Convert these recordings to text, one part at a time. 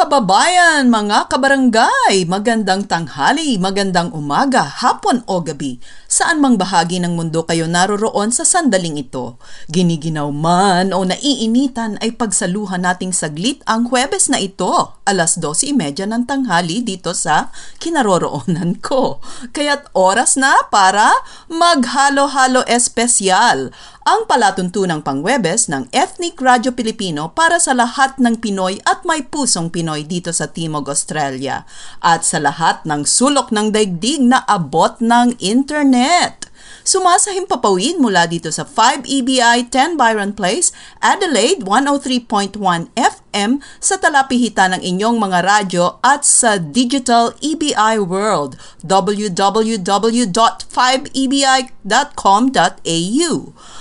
Kababayan, mga kabarangay, magandang tanghali, magandang umaga, hapon o gabi. Saan mang bahagi ng mundo kayo naroroon sa sandaling ito. Giniginaw man o naiinitan ay pagsaluhan nating saglit ang Huwebes na ito, alas 12.30 ng tanghali dito sa kinaroroonan ko. Kaya't oras na para maghalo-halo espesyal ang palatuntunang pangwebes ng Ethnic Radio Pilipino para sa lahat ng Pinoy at may pusong Pinoy dito sa Timog, Australia at sa lahat ng sulok ng daigdig na abot ng internet. Sumasahim papawid mula dito sa 5 EBI 10 Byron Place, Adelaide 103.1 FM sa talapihitan ng inyong mga radyo at sa Digital EBI World www.5ebi.com.au.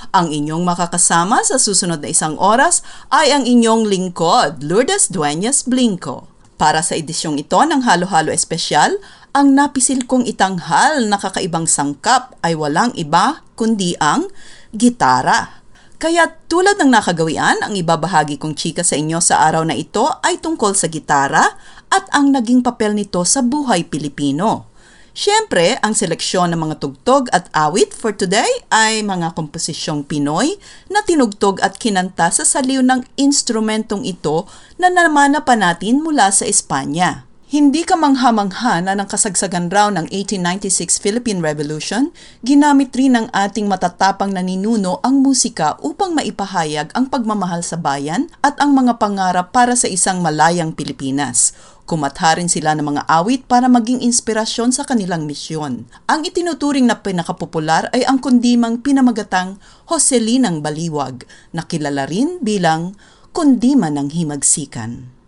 Ang inyong makakasama sa susunod na isang oras ay ang inyong lingkod, Lourdes Dueñas Blinco. Para sa edisyong ito ng Halo-Halo Espesyal, ang napisil kong itanghal na kakaibang sangkap ay walang iba kundi ang gitara. Kaya tulad ng nakagawian, ang ibabahagi kong chika sa inyo sa araw na ito ay tungkol sa gitara at ang naging papel nito sa buhay Pilipino. Siyempre, ang seleksyon ng mga tugtog at awit for today ay mga komposisyong Pinoy na tinugtog at kinanta sa saliw ng instrumentong ito na namana pa natin mula sa Espanya. Hindi ka mangha-mangha na ng kasagsagan raw ng 1896 Philippine Revolution, ginamit rin ng ating matatapang na ninuno ang musika upang maipahayag ang pagmamahal sa bayan at ang mga pangarap para sa isang malayang Pilipinas. Kumatha rin sila ng mga awit para maging inspirasyon sa kanilang misyon. Ang itinuturing na pinakapopular ay ang kundimang pinamagatang Joselinang Baliwag, na kilala rin bilang Kundima ng Himagsikan.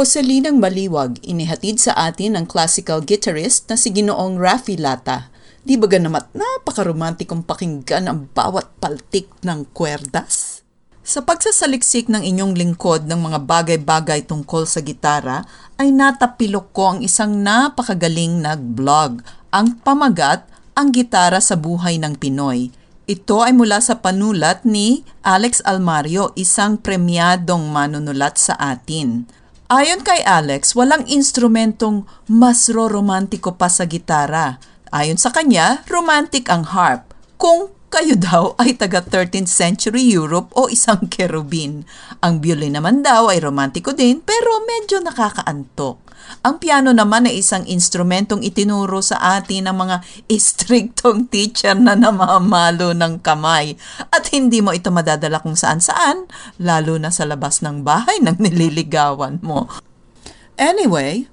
Joselinang Baliwag, inihatid sa atin ng classical guitarist na si Ginoong Rafi Lata. Di ba ganamat napakaromantikong pakinggan ang bawat paltik ng kwerdas? Sa pagsasaliksik ng inyong lingkod ng mga bagay-bagay tungkol sa gitara, ay natapilok ko ang isang napakagaling nag-blog. Ang pamagat, ang gitara sa buhay ng Pinoy. Ito ay mula sa panulat ni Alex Almario, isang premyadong manunulat sa atin. Ayon kay Alex, walang instrumentong mas romantiko pa sa gitara. Ayon sa kanya, romantic ang harp. Kung kayo daw ay taga 13th century Europe o isang kerubin. Ang violin naman daw ay romantiko din pero medyo nakakaantok. Ang piano naman ay isang instrumentong itinuro sa atin ng mga istriktong teacher na namamalo ng kamay at hindi mo ito madadala kung saan-saan, lalo na sa labas ng bahay ng nililigawan mo. Anyway,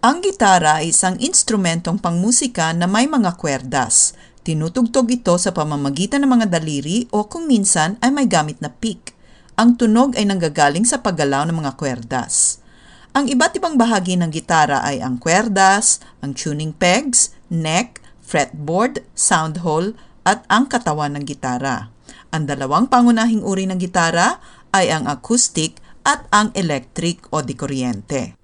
ang gitara ay isang instrumentong pangmusika na may mga kwerdas. Tinutugtog ito sa pamamagitan ng mga daliri o kung minsan ay may gamit na pick. Ang tunog ay nanggagaling sa paggalaw ng mga kwerdas. Ang iba't ibang bahagi ng gitara ay ang kwerdas, ang tuning pegs, neck, fretboard, sound hole, at ang katawan ng gitara. Ang dalawang pangunahing uri ng gitara ay ang acoustic at ang electric o di kuryente.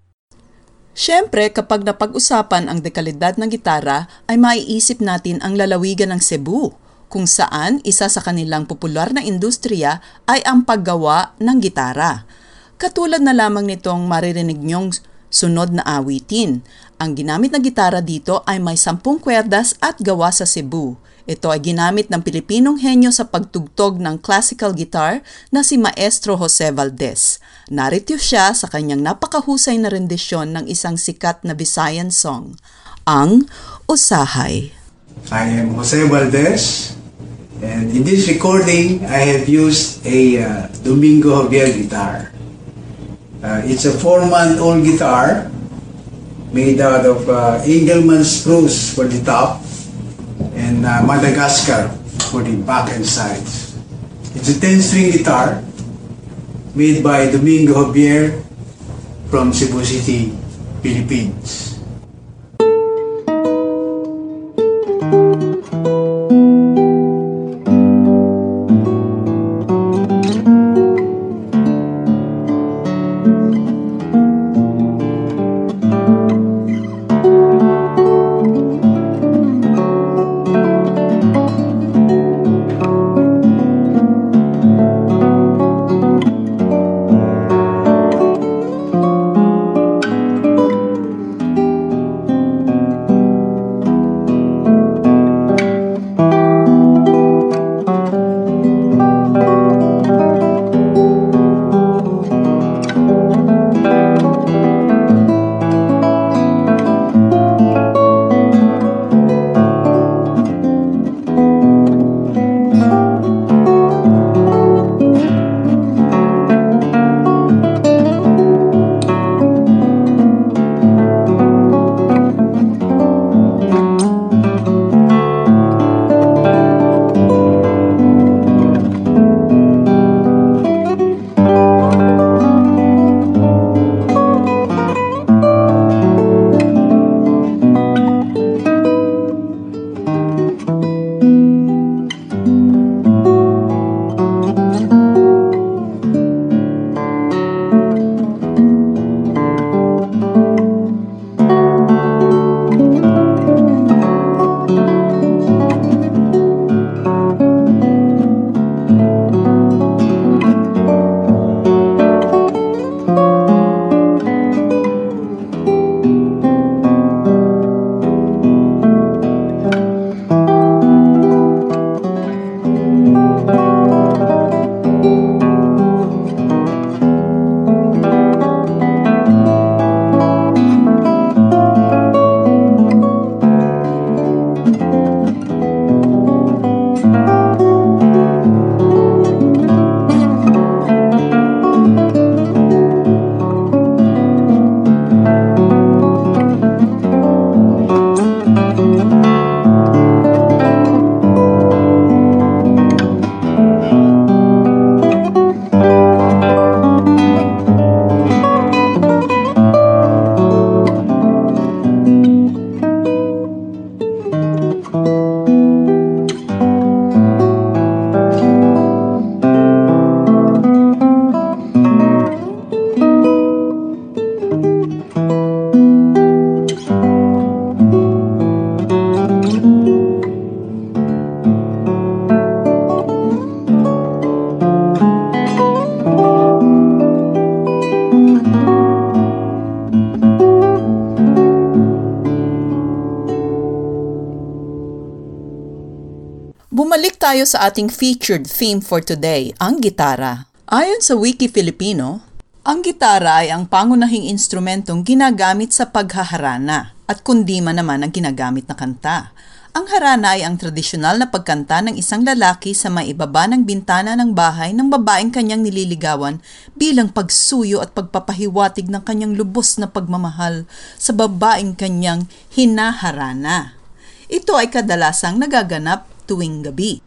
Siyempre, kapag napag-usapan ang dekalidad ng gitara, ay maiisip natin ang lalawigan ng Cebu, kung saan isa sa kanilang popular na industriya ay ang paggawa ng gitara. Katulad na lamang nitong maririnig nyong sunod na awitin. Ang ginamit na gitara dito ay may sampung kwerdas at gawa sa Cebu. Ito ay ginamit ng Pilipinong henyo sa pagtugtog ng classical guitar na si Maestro Jose Valdez. Narito siya sa kanyang napakahusay na rendisyon ng isang sikat na Visayan song, ang Usahay. I am Jose Valdez, and in this recording, I have used a uh, Domingo Javier guitar. Uh, it's a four-month-old guitar made out of uh, Engelmann spruce for the top and uh, Madagascar for the back and sides. It's a 10-string guitar made by Domingo Javier from Cebu City, Philippines. Tayo sa ating featured theme for today, ang gitara. Ayon sa Wiki Filipino, ang gitara ay ang pangunahing instrumentong ginagamit sa paghaharana at kundima naman ang ginagamit na kanta. Ang harana ay ang tradisyonal na pagkanta ng isang lalaki sa maibaba ng bintana ng bahay ng babaeng kanyang nililigawan bilang pagsuyo at pagpapahiwatig ng kanyang lubos na pagmamahal sa babaeng kanyang hinaharana. Ito ay kadalasang nagaganap tuwing gabi.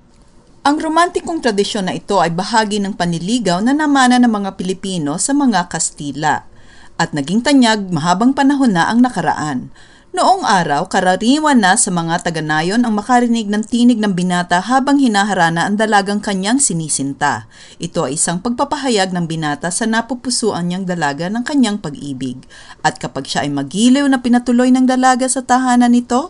Ang romantikong tradisyon na ito ay bahagi ng paniligaw na namana ng mga Pilipino sa mga Kastila at naging tanyag mahabang panahon na ang nakaraan. Noong araw, karaniwan na sa mga taga-nayon ang makarinig ng tinig ng binata habang hinaharana ang dalagang kanyang sinisinta. Ito ay isang pagpapahayag ng binata sa napupusuan niyang dalaga ng kanyang pag-ibig. At kapag siya ay magiliw na pinatuloy ng dalaga sa tahanan nito,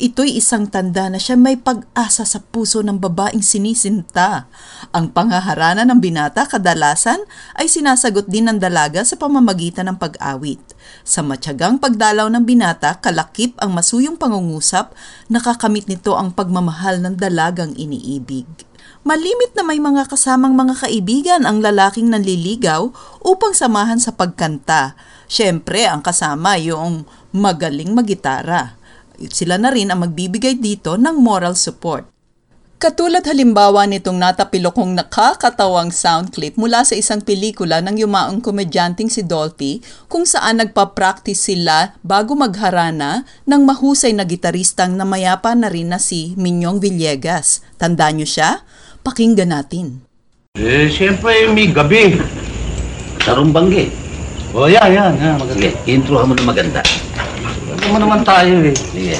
Ito'y isang tanda na siya may pag-asa sa puso ng babaeng sinisinta. Ang pangaharana ng binata kadalasan ay sinasagot din ng dalaga sa pamamagitan ng pag-awit. Sa matyagang pagdalaw ng binata, kalakip ang masuyong pangungusap, nakakamit nito ang pagmamahal ng dalagang iniibig. Malimit na may mga kasamang mga kaibigan ang lalaking nanliligaw upang samahan sa pagkanta. Siyempre, ang kasama yung magaling magitara sila na rin ang magbibigay dito ng moral support. Katulad halimbawa nitong natapilokong nakakatawang sound clip mula sa isang pelikula ng yumaong komedyanteng si Dolphy kung saan nagpa-practice sila bago magharana ng mahusay na gitaristang na mayapa na rin na si Minyong Villegas. Tanda nyo siya? Pakinggan natin. Eh, siyempre may gabi. Sarumbangge. O, oh, yan, yan, yan. Maganda. Sige, intro mo na maganda. Mo naman tayo eh. Sige.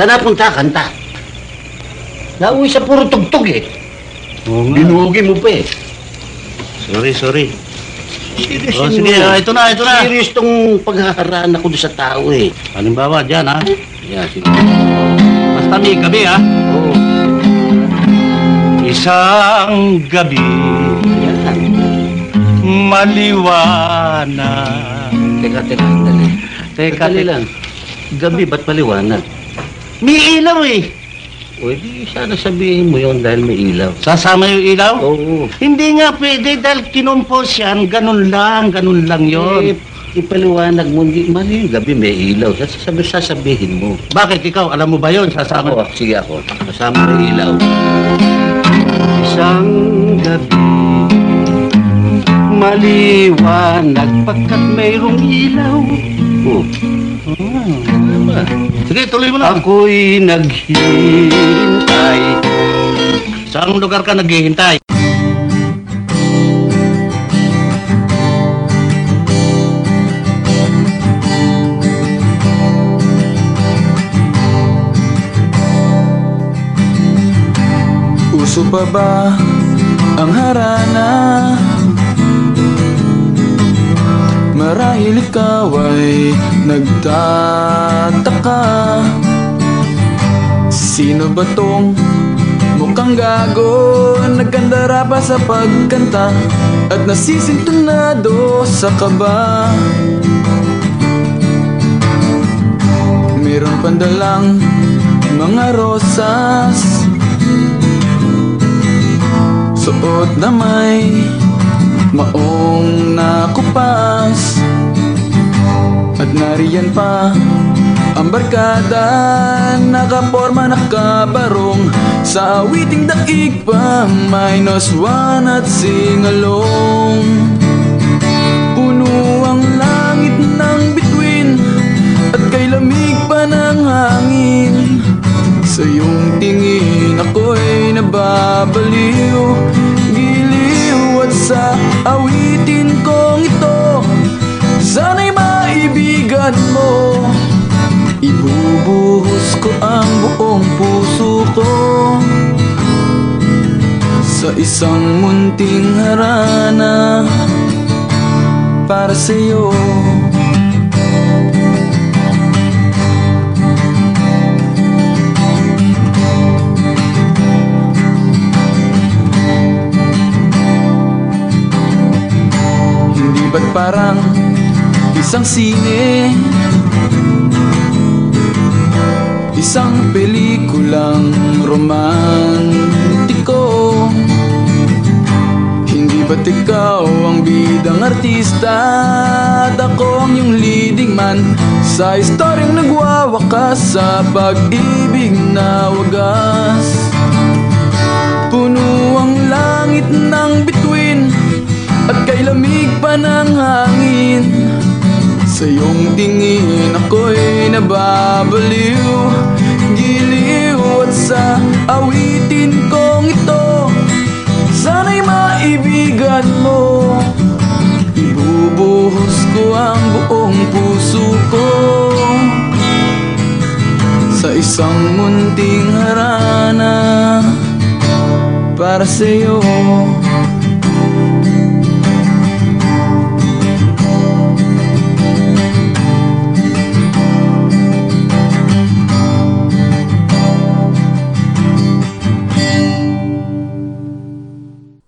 Saan napunta? Kanta. Nauwi sa puro tugtog eh. Oo nga. Binuhugi mo pa eh. Sorry, sorry. Serious Oh, sige, ah, ito na, ito na. Serious tong paghaharaan ako doon sa tao eh. Halimbawa, dyan ha. Yeah, sige. Basta may gabi ha. Oo. Isang gabi, Yan. maliwanag. Teka, teka, dali. Teka, teka. lang. Gabi, ba't maliwanag? May ilaw eh. O, di sana sabihin mo yun dahil may ilaw. Sasama yung ilaw? Oo. Hindi nga pwede dahil kinumpos yan. Ganun lang, ganun lang Eh, yon. ipaliwanag mo, hindi mali yung gabi may ilaw. Sasabi, sasabihin mo. Bakit ikaw, alam mo ba yon Sasama Ako, sige ako. Kasama may ilaw. Isang gabi Maliwanag pagkat mayroong ilaw Oh, ano ba? Sige, tuloy mo na Ako'y naghihintay. Saan lugar ka naghihintay? Uso pa ba ang harana? Marahil ikaw ay nagtataka. Sino ba tong mukhang gago Nagkandara pa sa pagkanta At nasisintunado sa kaba? Meron pandalang mga rosas. Suot na may maong nakupas at nariyan pa ang barkada nakaporma nakabarong. Sa awiting daig pa minus one at singalong. Puno ang langit ng bituin At kay lamig pa ng hangin. Sa iyong tingin ako'y nababaliw. Maibigan mo. Ibubuhos ko ang buong puso ko. Sa isang munting harana Para sa'yo isang sine. Isang pelikulang romantiko. Hindi ba't ikaw ang bidang artista? At ako ang iyong leading man. Sa istoryang nagwawakas sa pag-ibig na wagas. Puno ang langit ng bituin At kay lamig pa ng hangin Sa iyong tingin ako'y nababaliw Giliw at sa awitin kong ito Sana'y maibigan mo. Ibubuhos ko ang buong puso ko. Sa isang munting harana para sa'yo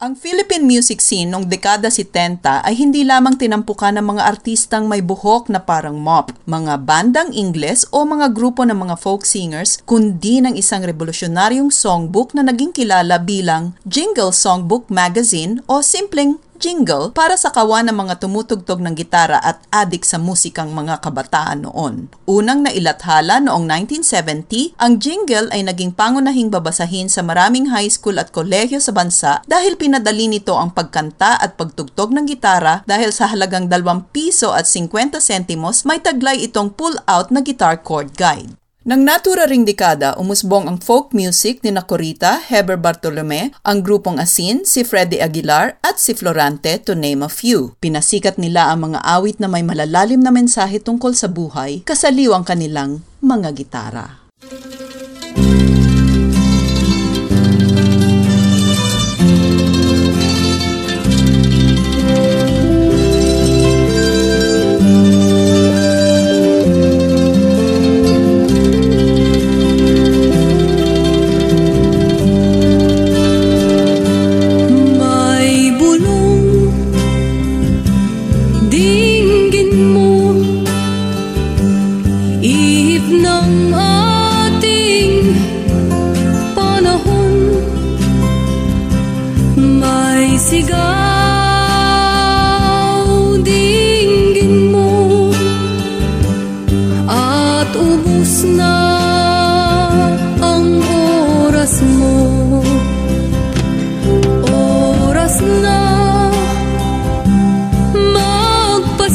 Ang Philippine music scene noong dekada 70 ay hindi lamang tinampukan ng mga artistang may buhok na parang mop, mga bandang Ingles o mga grupo ng mga folk singers, kundi ng isang revolusyonaryong songbook na naging kilala bilang Jingle Songbook Magazine o simpleng jingle para sa kawan ng mga tumutugtog ng gitara at adik sa musikang mga kabataan noon. Unang nailathala noong 1970, ang jingle ay naging pangunahing babasahin sa maraming high school at kolehiyo sa bansa dahil pinadali nito ang pagkanta at pagtugtog ng gitara dahil sa halagang 2 piso at 50 sentimos may taglay itong pull-out na guitar chord guide. Nang natura ring dekada, umusbong ang folk music ni Nacorita, Heber Bartolome, ang grupong Asin, si Freddy Aguilar at si Florante to name a few. Pinasikat nila ang mga awit na may malalalim na mensahe tungkol sa buhay, kasaliw ang kanilang mga gitara.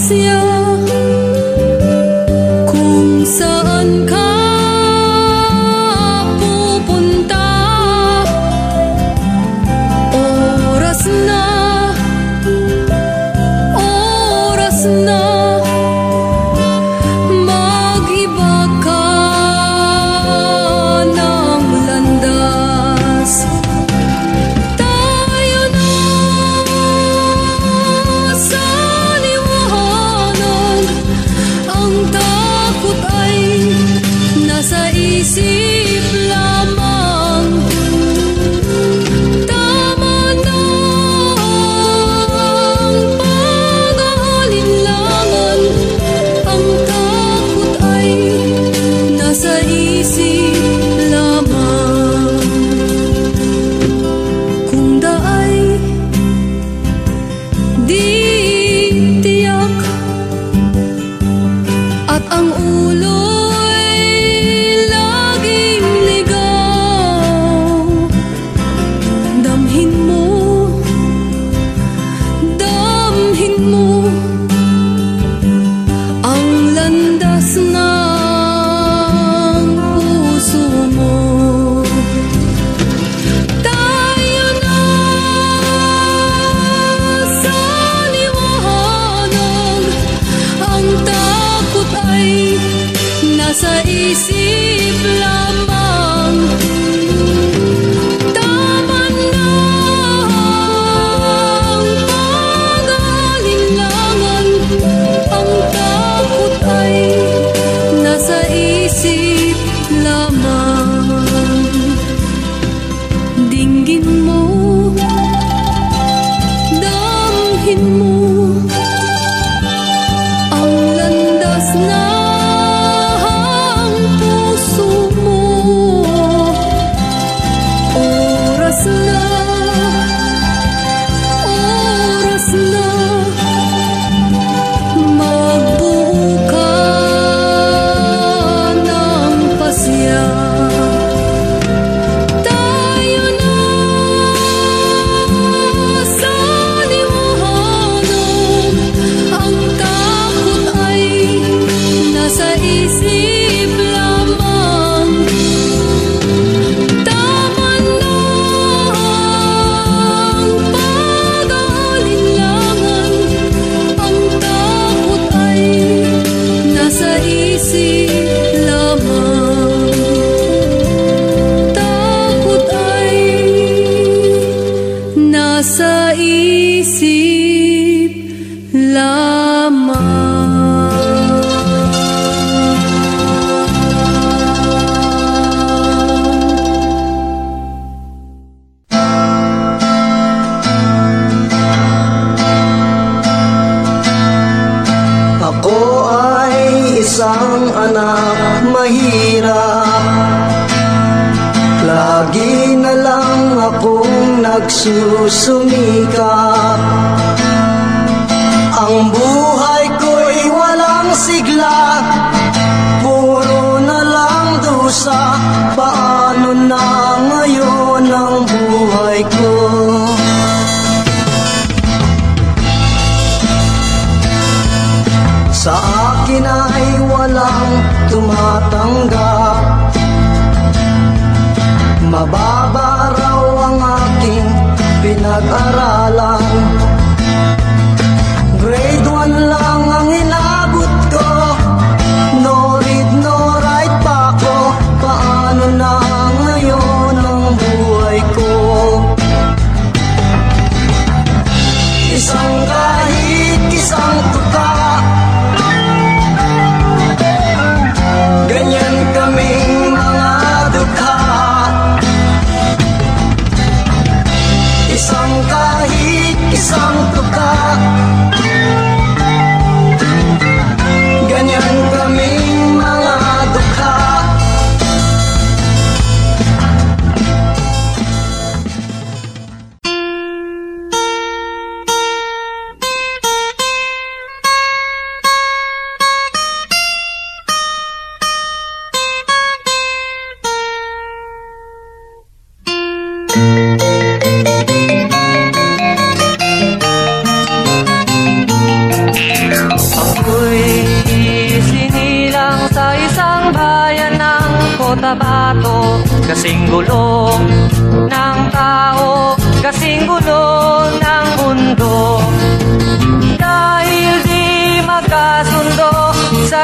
Magpasya kung saan ka Santa Ang buhay ko'y walang sigla Puro na lang dusa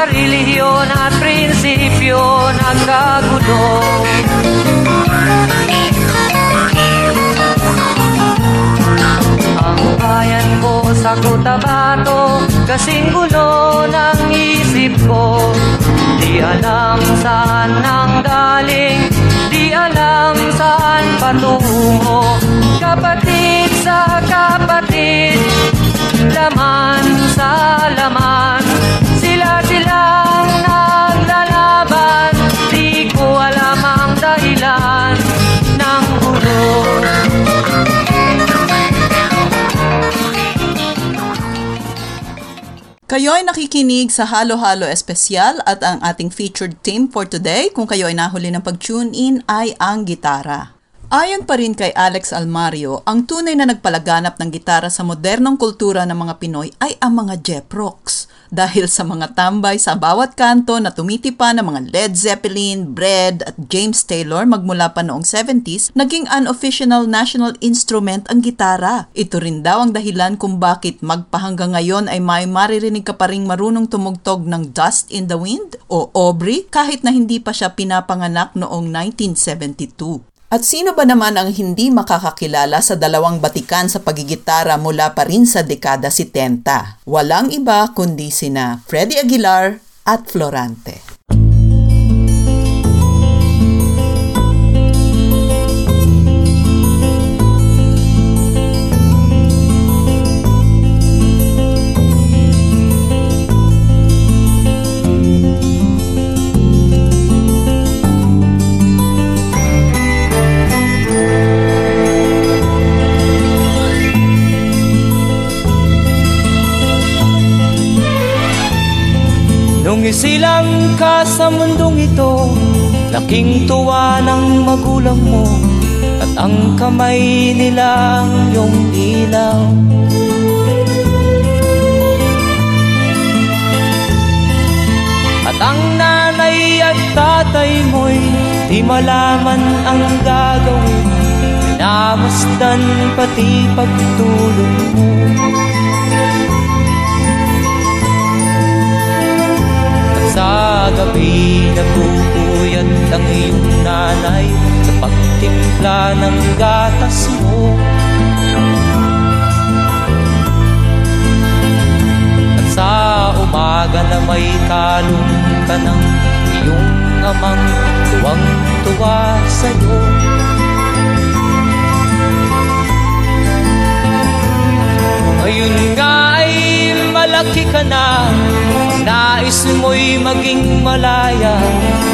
relihiyon at prinsipyo nagkagulo Ang bayan ko sa Cotabato Kasing gulo ng isip ko. Di alam saan nang galing Di alam saan patungo. Kapatid sa kapatid Laman sa laman Kayo ay nakikinig sa Halo Halo Espesyal at ang ating featured theme for today, kung kayo ay nahuli ng pag-tune in, ay ang gitara. Ayon pa rin kay Alex Almario, ang tunay na nagpalaganap ng gitara sa modernong kultura ng mga Pinoy ay ang mga Jeprox. Dahil sa mga tambay sa bawat kanto na tumitipa ng mga Led Zeppelin, Bread at James Taylor magmula pa noong 70s, naging unofficial national instrument ang gitara. Ito rin daw ang dahilan kung bakit magpahanggang ngayon ay may maririnig ka pa ring marunong tumugtog ng Dust in the Wind o Aubrey kahit na hindi pa siya pinapanganak noong 1972. At sino ba naman ang hindi makakakilala sa dalawang batikan sa pagigitara mula pa rin sa dekada 70? Walang iba kundi sina Freddie Aguilar at Florante. Isilang ka sa mundong ito Laking tuwa ng magulang mo At ang kamay nila ang iyong ilaw. At ang nanay at tatay mo'y Di malaman ang gagawin Minamasdan pati pagtulog mo gabi nagpupuyat ang iyong nanay Sa pagtimpla ng gatas mo. At sa umaga na may talong ka ng iyong amang Tuwang-tuwa sa'yo. Ngayon nga malaki ka na Nais mo'y maging malaya.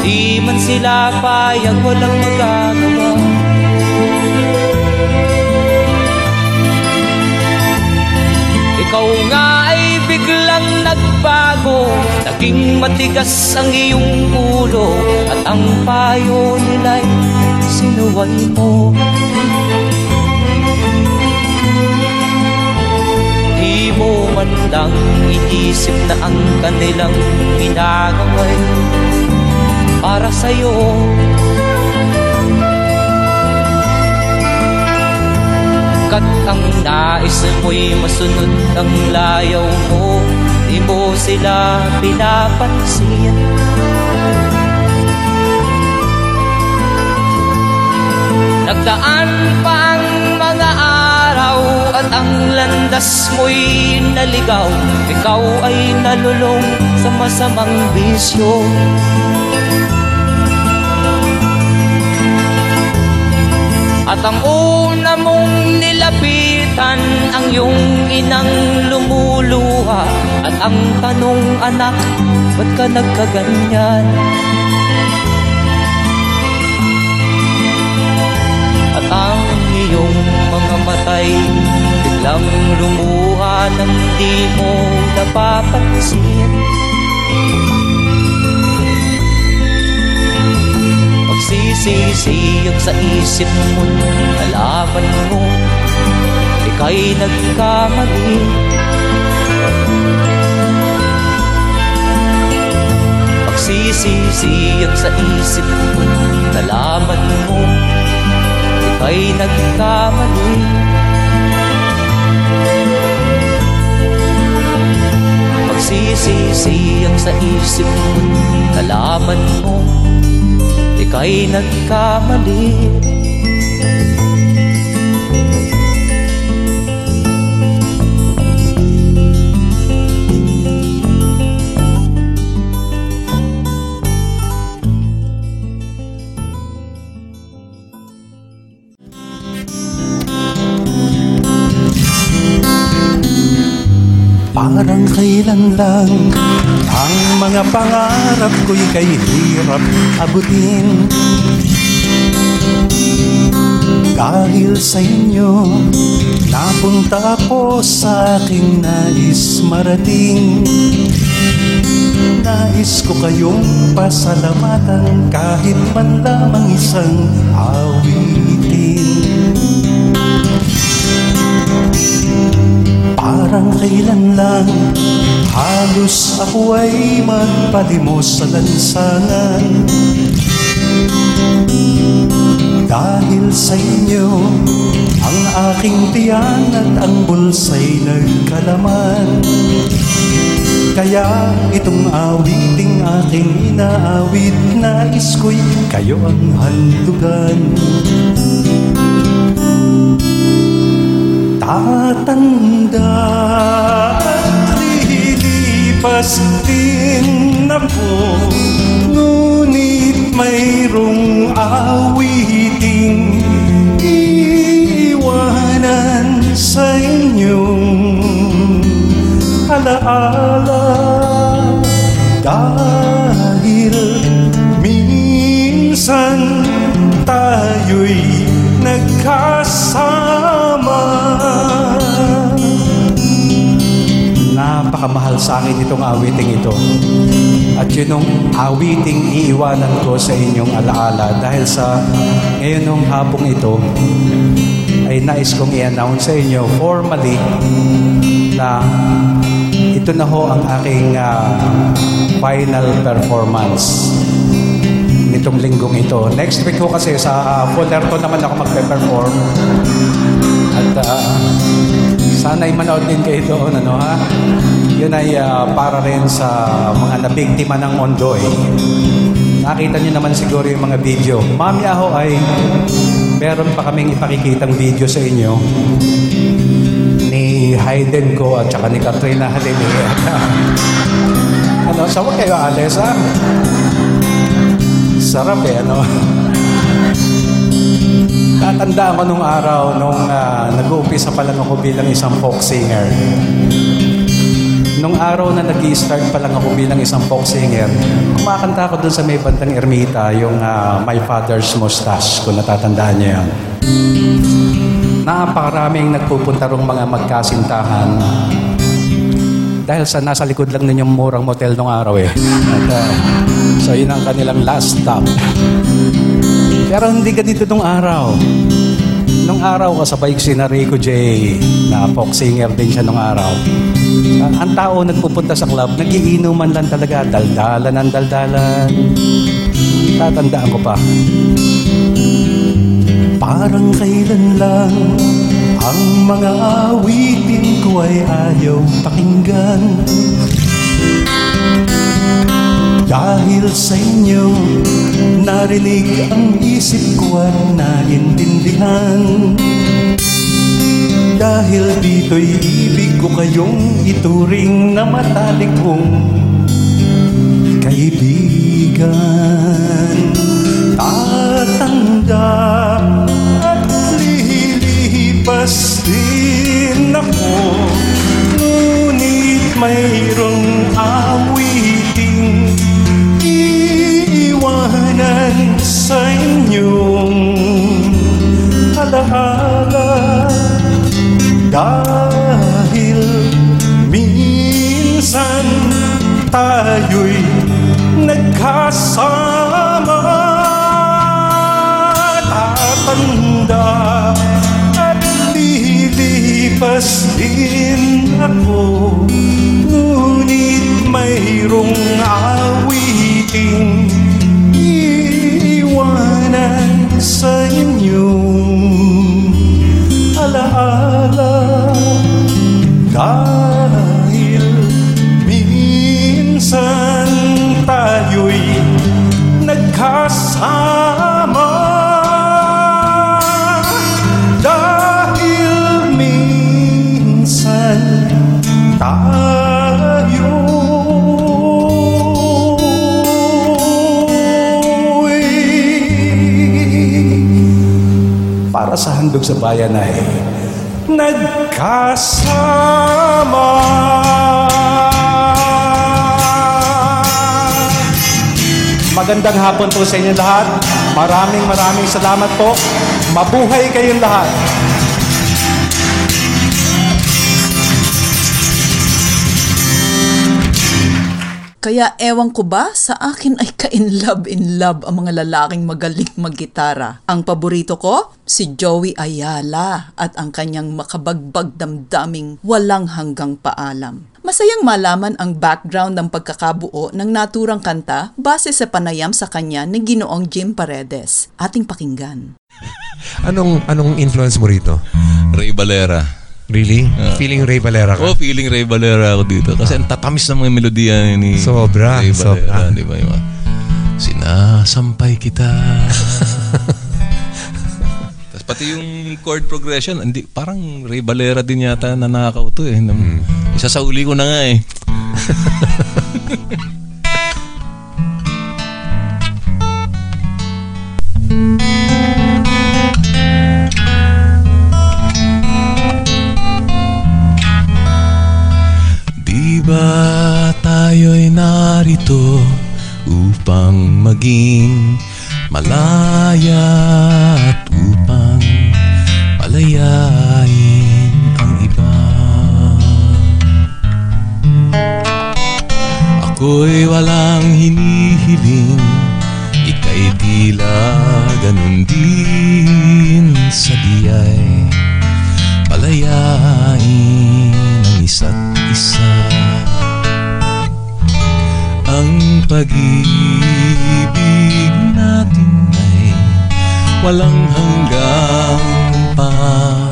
Di man sila payag walang magagawa. Ikaw nga ay biglang nagbago Naging matigas ang iyong ulo At ang payo nila'y sinuway mo mo man lang iisip na ang kanilang ginagaway para sa'yo. Kat ang nais mo'y masunod ang layaw mo Di mo sila pinapansin. Nagdaan pa at ang landas mo'y naligaw Ikaw ay nalulong sa masamang bisyo At ang una mong nilapitan ang iyong inang lumuluha At ang tanong anak, ba't ka nagkaganyan? Iyong mga matay. Biglang lumuha nang di mo napapansin. Magsisisiyag sa isip mo Nalaman mo Ika'y nagkamali. Magsisisiyag sa isip mo Nalaman mo Ika'y nagkamali Magsisisiyag sa isip mo Nalaman mo Ika'y nagkamali Parang kailan lang Ang mga pangarap ko'y kay hirap abutin. Dahil sa inyo Napunta ako sa aking nais marating. Nais ko kayong pasalamatan Kahit man lamang isang awitin Parang kailan lang Halos ako ay magpalimos sa lansangan. Dahil sa inyo Ang aking tiyan at ang bulsa'y nagkalaman. Kaya itong awiting aking inaawit Nais ko'y kayo ang handugan Tatanda at lilipas din ako. Ngunit mayroong awiting iiwanan sa inyong alaala Dahil minsan tayo'y Napakamahal sa akin itong awiting ito. At yun yung awiting iiwanan ko sa inyong alaala dahil sa ngayon ng hapong ito ay nais kong i-announce sa inyo formally na ito na ho ang aking ah, final performance nitong linggong ito. Next week ho kasi sa uh, Fullerton naman ako magpe-perform. At ah, sana'y manood din kayo doon, ano ha? Yun ay ah, para rin sa mga nabiktima ng Ondoy. Nakita niyo naman siguro yung mga video. Mami Aho ay meron pa kaming ipakikitang video sa inyo ni Hayden ko at saka ni Katrina Halili. ano, sa wag kayo alis? Sarap eh, ano? Tatandaan ko nung araw nung ah, nag-uumpisa pa lang ako bilang isang folk singer. Nung araw na nag start pa lang ako bilang isang folk singer, kumakanta ako dun sa may bandang ermita, yung ah, My Father's Mustache, kung natatandaan niyo yan. Napakaraming nagpupunta rong mga magkasintahan dahil sa nasa likod lang ninyong murang motel nung araw eh. At, ah, so yun ang kanilang last stop. Pero hindi ganito nung araw. Nung araw kasabay ko si Rico J, na folk singer din siya nung araw. Ah, Ang tao nagpupunta sa club, nagiinuman lang talaga, daldalan ng daldalan. Tatandaan ko pa. Parang kailan lang ang mga awitin ko ay ayaw pakinggan Dahil sa inyo narinig ang isip ko at naintindihan. Dahil dito'y ibig ko kayong ituring na matalik kong kaibigan. Tatanda at lilipas din ako. Ngunit mayroong awiting iiwanan sa inyong alaala Dahil minsan tayo'y nagkasama. Tatanda at lilipas din ako. Ngunit mayroong awiting sa inyong alaala Dahil minsan tayo'y nagkasama para sa handog sa bayan ay nagkasama. Magandang hapon po sa inyo lahat. Maraming maraming salamat po. Mabuhay kayong lahat. Kaya ewan ko ba, sa akin ay ka-in love in love ang mga lalaking magaling maggitara. Ang paborito ko, si Joey Ayala at ang kanyang makabagbag damdaming walang hanggang paalam. Masayang malaman ang background ng pagkakabuo ng naturang kanta base sa panayam sa kanya ni Ginoong Jim Paredes. Ating pakinggan. Anong anong influence mo rito? Ray Valera. Really? Feeling Ray Valera ka? Oh, feeling Ray Valera ako dito. Kasi ang tatamis ng mga melodiya ni Sobra, Ray Valera. sobra. Di ba? Yung Sinasampay kita. Tapos pati yung chord progression, hindi, parang Ray Valera din yata na nakakauto eh. Nam- Isa sa uli ko na nga eh. ba tayo'y narito upang maging malaya at upang palayain ang iba? Ako'y walang hinihiling, ika'y tila ganun din sa diyay palayain ang isa't isa. Ang pag-ibig natin ay walang hanggang palang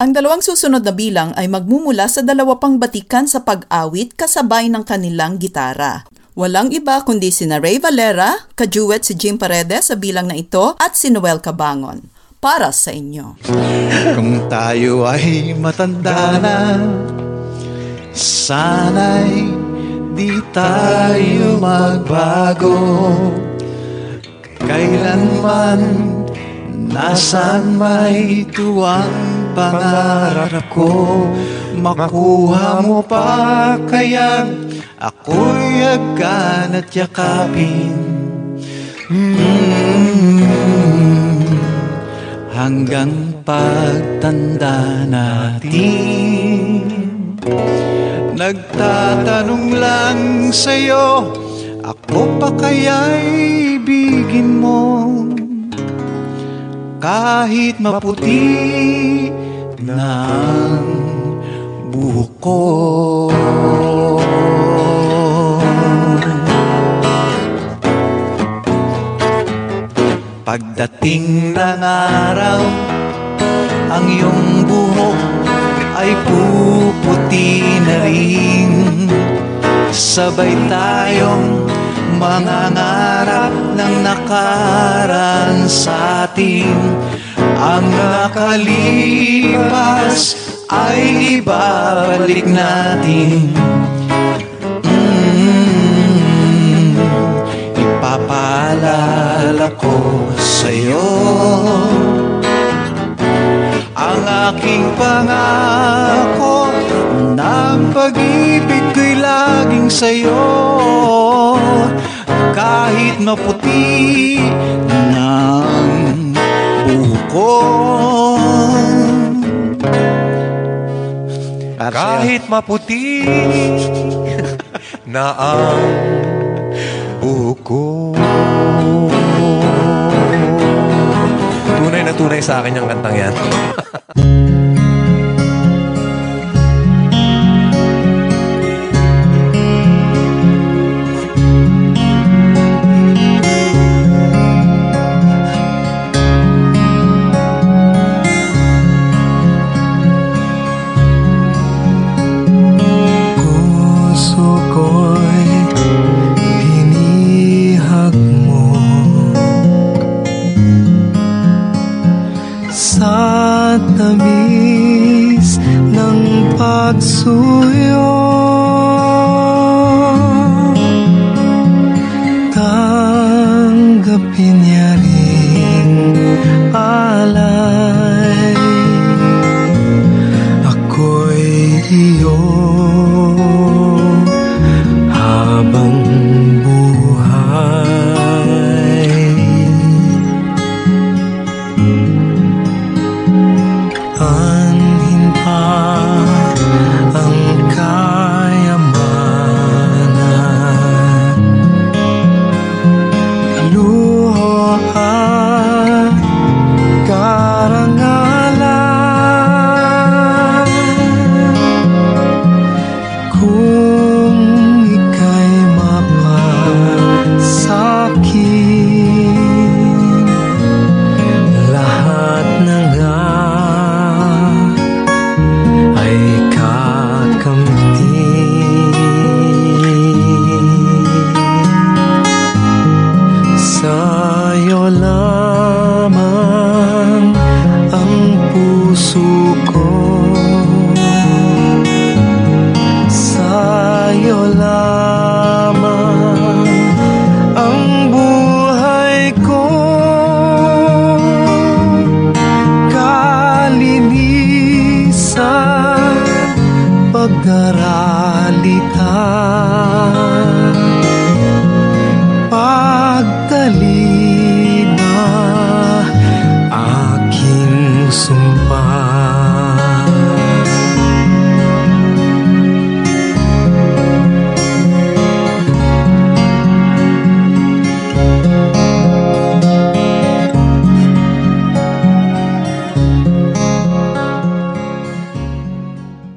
Ang dalawang susunod na bilang ay magmumula sa dalawa pang batikan sa pag-awit kasabay ng kanilang gitara. Walang iba kundi sina Ray Valera, kajuwet si Jim Paredes sa bilang na ito at si Noel Cabangon. Para sa inyo. Kung tayo ay matanda na Sana'y di tayo magbago Kailanman Nasaan may tuwang pangarap ko Makuha mo pa kaya Ako'y agad at yakapin. Mm. Hanggang pagtanda natin. Nagtatanong lang sa'yo Ako pa kaya'y ibigin mo Kahit maputi ang buhok ko. Pagdating ng araw Ang iyong buhok ay puputi na rin. Sabay tayong mangangarap ng nakaraan sa atin. Ang nakalipas ay ibabalik natin. Mm, Ipapaalala ko sa'yo. Ang aking pangako ng pag-ibig ko'y laging sa'yo Kahit maputi ng buhok ko Kahit maputi na ang buhok ko. Tunay na tunay sa akin yung kantang yan. Tanggapin niya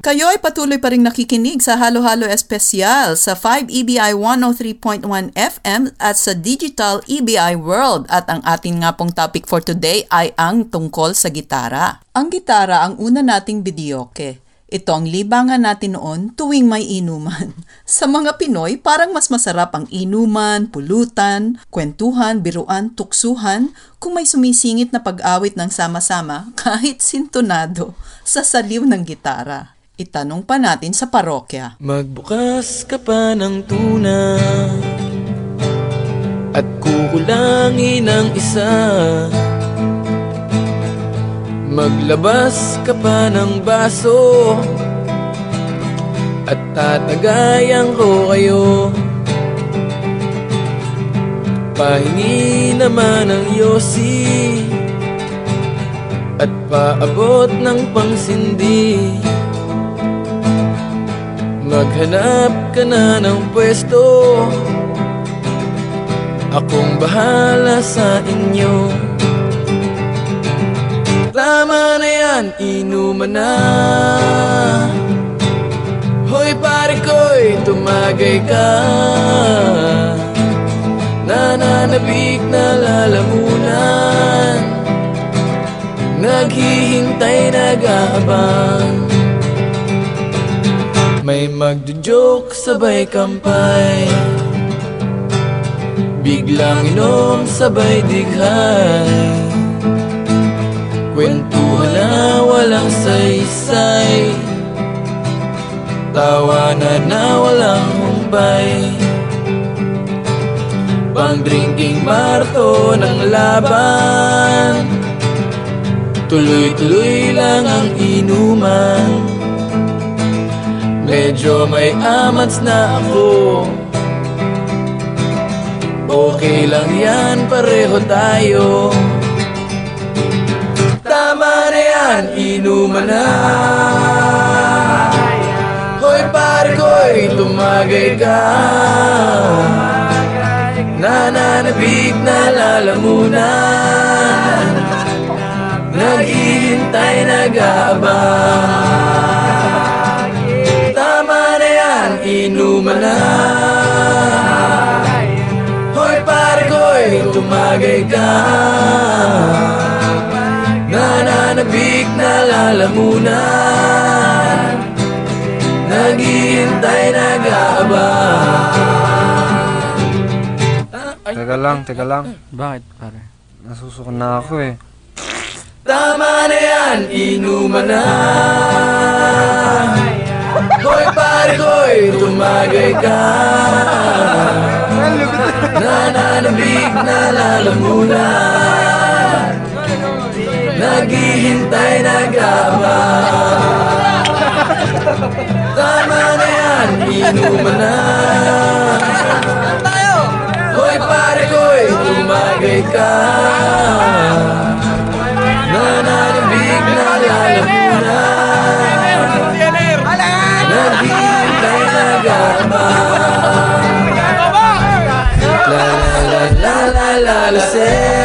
Kayo ay patuloy pa rin nakikinig sa Halo-Halo Espesyal sa 5EBI 103.1 FM at sa Digital EBI World at ang ating nga pong topic for today ay ang tungkol sa gitara. Ang gitara ang una nating videoke. Ito ang libangan natin noon tuwing may inuman. Sa mga Pinoy, parang mas masarap ang inuman, pulutan, kwentuhan, biruan, tuksuhan kung may sumisingit na pag-awit ng sama-sama kahit sintonado sa saliw ng gitara. Itanong pa natin sa parokya. Magbukas ka pa ng tuna At kukulangin ang isa. Maglabas ka pa ng baso At tatagayan ko kayo Pahingi naman ng yosi At paabot ng pangsindi Maghanap ka na ng pwesto. Akong bahala sa inyo. Tama na yan, inuman na. Hoy pare ko'y tumagay ka. Nananabik na lalamunan. Naghihintay, nag-aabang magjo-joke sabay kampay. Biglang inom sabay dighay. Kwentuhan na walang saysay. Tawanan na walang humpay Pang-drinking marto ng laban. Tuloy-tuloy lang ang inuman Medyo may amats na ako. Okay lang yan, pareho tayo. Tama na yan, inuman na. Hoy pare ko'y tumagay ka. Nananabig na lalamunan Naghihintay, nag-aabang ka Nananabik na lalamunan Naghihintay, nag-aabang Teka lang, teka lang. Bakit, pare? Nasusukan na ako eh. Tama na yan, inuman na Hoy pare ko'y tumagay ka. Nananabig na lalamunan Naghihintay nag-aaba Tama na yan, inuman na. Hoy pare ko'y tumagay ka. Nananabig say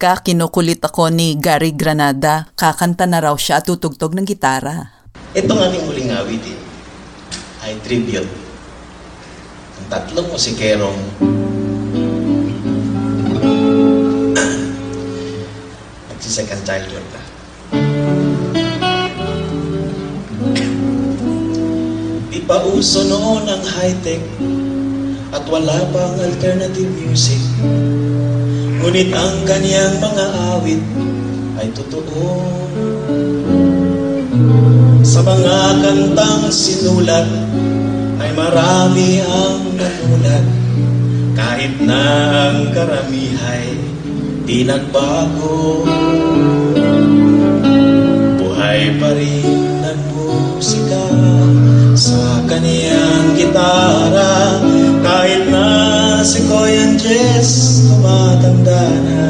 Teka, kinukulit ako ni Gary Granada. Kakanta na raw siya at tutugtog ng gitara. Itong aming huling awitin ay tribute ng tatlong musikerong nagsisecond childhood na. Di pa uso noon ang high-tech at wala pang alternative music. Ngunit ang kanyang mga awit ay totoo. Sa mga kantang sinulat ay marami ang nanulat kahit na ang karamihay di nagbago. Buhay pa rin ang musika sa kaniyang si Koyan Jess tumatanda na.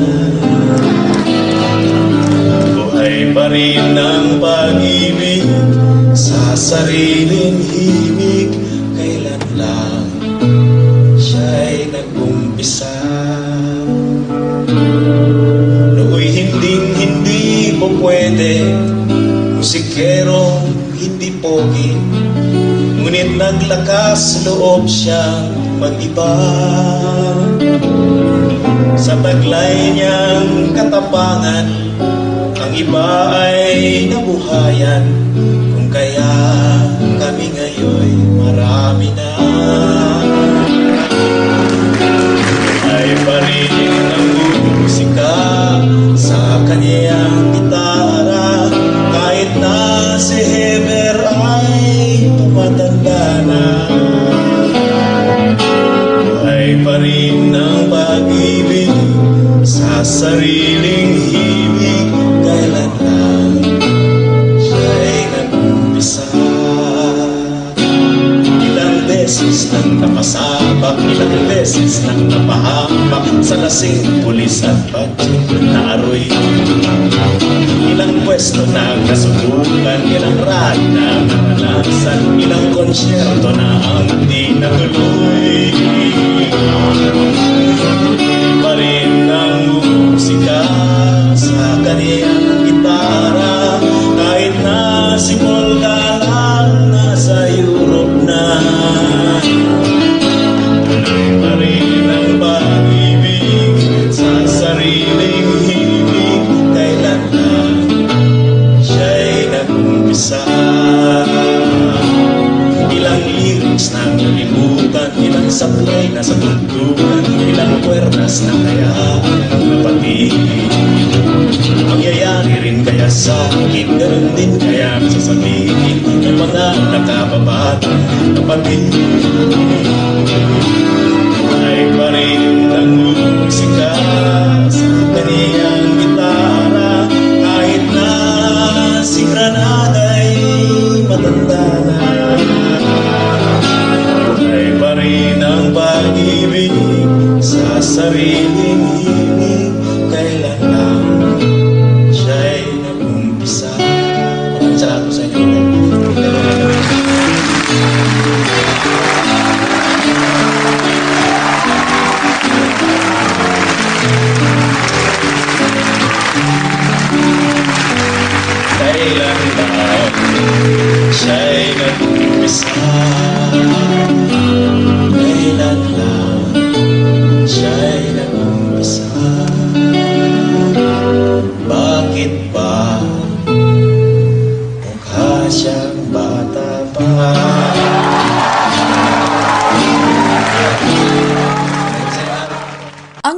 Buhay pa rin ang pag-ibig sa sariling himig kailan lang siya'y nag-umpisa. Nooy hinding hindi po pwede musikerong hindi pogi ngunit naglakas loob siyang mag-iba sa taglay niyang katapangan ang iba ay nabuhayan. Kung kaya kami ngayon marami na. Ay pa rin ang musika sa kanyang sariling himig kailan lang siya'y nag-umpisa. Ilang beses nang napasabak ilang beses nang napahambak sa lasing pulis at budget na aroy. Ilang pwesto na nasubukan ilang rad na naranasan ilang konsyerto na ang di natuloy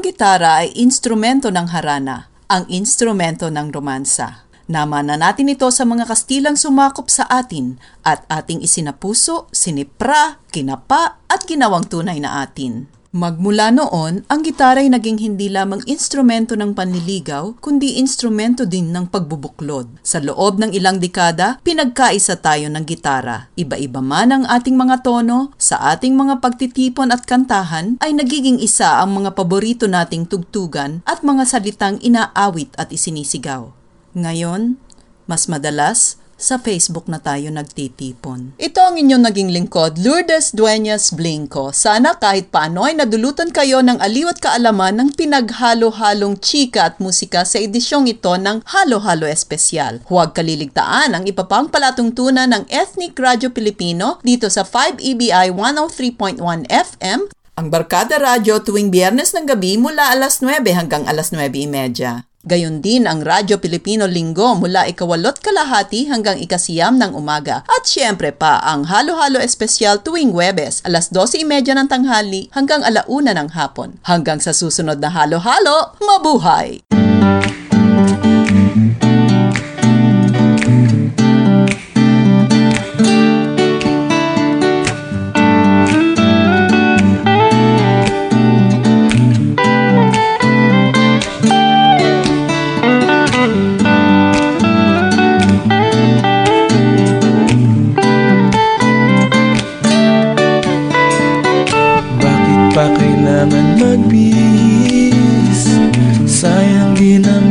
Ang gitara ay instrumento ng harana, ang instrumento ng romansa. Namana natin ito sa mga Kastilang sumakop sa atin at ating isinapuso, sinipra, kinapa at ginawang tunay na atin. Magmula noon, ang gitara ay naging hindi lamang instrumento ng panliligaw, kundi instrumento din ng pagbubuklod. Sa loob ng ilang dekada, pinagkaisa tayo ng gitara. Iba-iba man ang ating mga tono, sa ating mga pagtitipon at kantahan, ay nagiging isa ang mga paborito nating tugtugan at mga salitang inaawit at isinisigaw. Ngayon, mas madalas, sa Facebook na tayo nagtitipon. Ito ang inyong naging lingkod, Lourdes Dueñas Blinco. Sana kahit paano ay nadulutan kayo ng aliw at kaalaman ng pinaghalo-halong chika at musika sa edisyong ito ng Halo-Halo Espesyal. Huwag kaliligtaan ang ipapang palatuntunan ng Ethnic Radio Pilipino dito sa 5EBI 103.1 FM ang Barkada Radyo tuwing biyernes ng gabi mula alas 9 hanggang alas 9.30. Gayon din ang Radyo Pilipino Linggo mula ikawalot kalahati hanggang ikasiyam ng umaga. At syempre pa ang Halo-Halo Espesyal tuwing Webes, alas 12.30 ng tanghali hanggang alauna ng hapon. Hanggang sa susunod na Halo-Halo, mabuhay!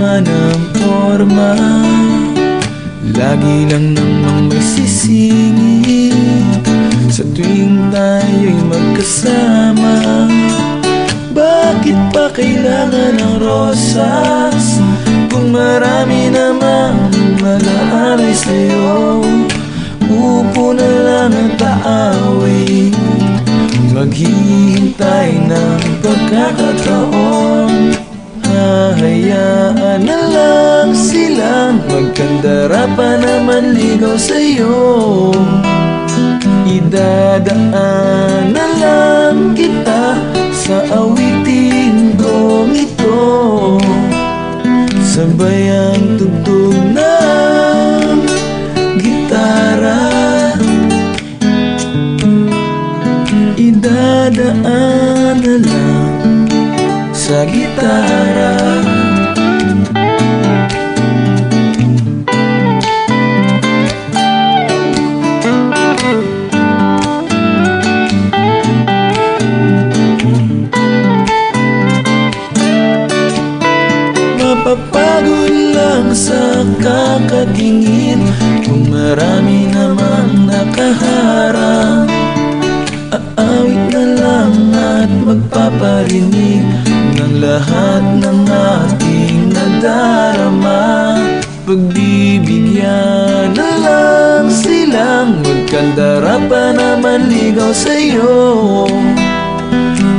Naman ang forma Lagi lang namang may sisingit Sa tuwing tayo'y magkasama Bakit pa kailangan ng rosas? Kung marami namang mag-aalay sa'yo Upo na lang at aaway Maghihintay ng pagkakataon Hahayaan na lang silang Magkandara pa naman ligaw sa'yo. Idadaan na lang kita Sa awiting kong ito Sabay ang tugtog sa gitara. Mapapagod lang sa kakatingin Kung marami namang nakaharang Aawit na lang at magpaparinig Lahat ng ating nadarama. Pagbibigyan na lang silang Magkandara pa naman ligaw sa'yo.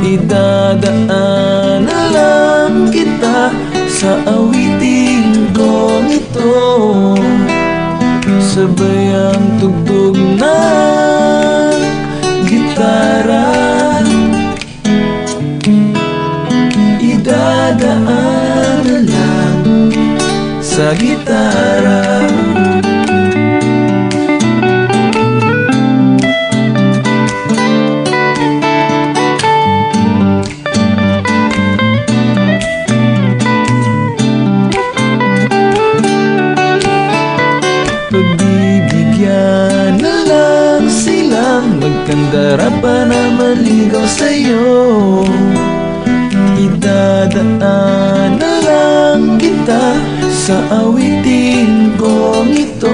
Idadaan na lang kita Sa awiting kong ito Sabay ang tugtog sa gitara. Pagbibigyan na lang silang Magkandara pa naman ligaw sa'yo. Idadaan na sa awitin kong ito